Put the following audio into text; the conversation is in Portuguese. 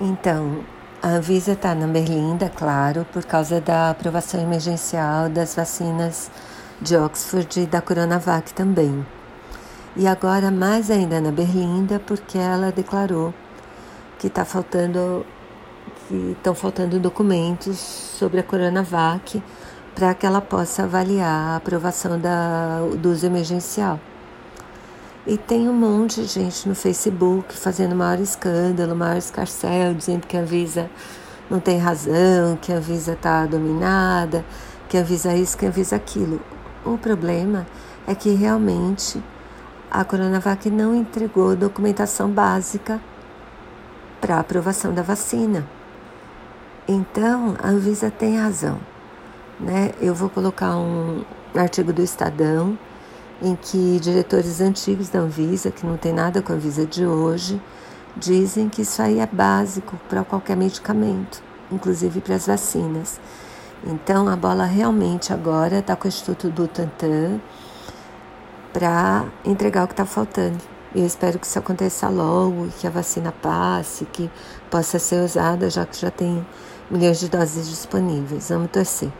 Então, a Anvisa está na Berlinda, claro, por causa da aprovação emergencial das vacinas de Oxford e da Coronavac também. E agora mais ainda na Berlinda, porque ela declarou que está faltando que estão faltando documentos sobre a Coronavac para que ela possa avaliar a aprovação da, do uso emergencial. E tem um monte de gente no Facebook fazendo maior escândalo, maior escarcel, dizendo que a Visa não tem razão, que a Visa está dominada, que a Visa isso, que a Visa aquilo. O problema é que realmente a Coronavac não entregou documentação básica para aprovação da vacina. Então, a Anvisa tem razão. Né? Eu vou colocar um artigo do Estadão em que diretores antigos da Anvisa, que não tem nada com a Anvisa de hoje, dizem que isso aí é básico para qualquer medicamento, inclusive para as vacinas. Então a bola realmente agora está com o Instituto Butantan para entregar o que está faltando. E eu espero que isso aconteça logo, que a vacina passe, que possa ser usada, já que já tem milhões de doses disponíveis. Vamos torcer.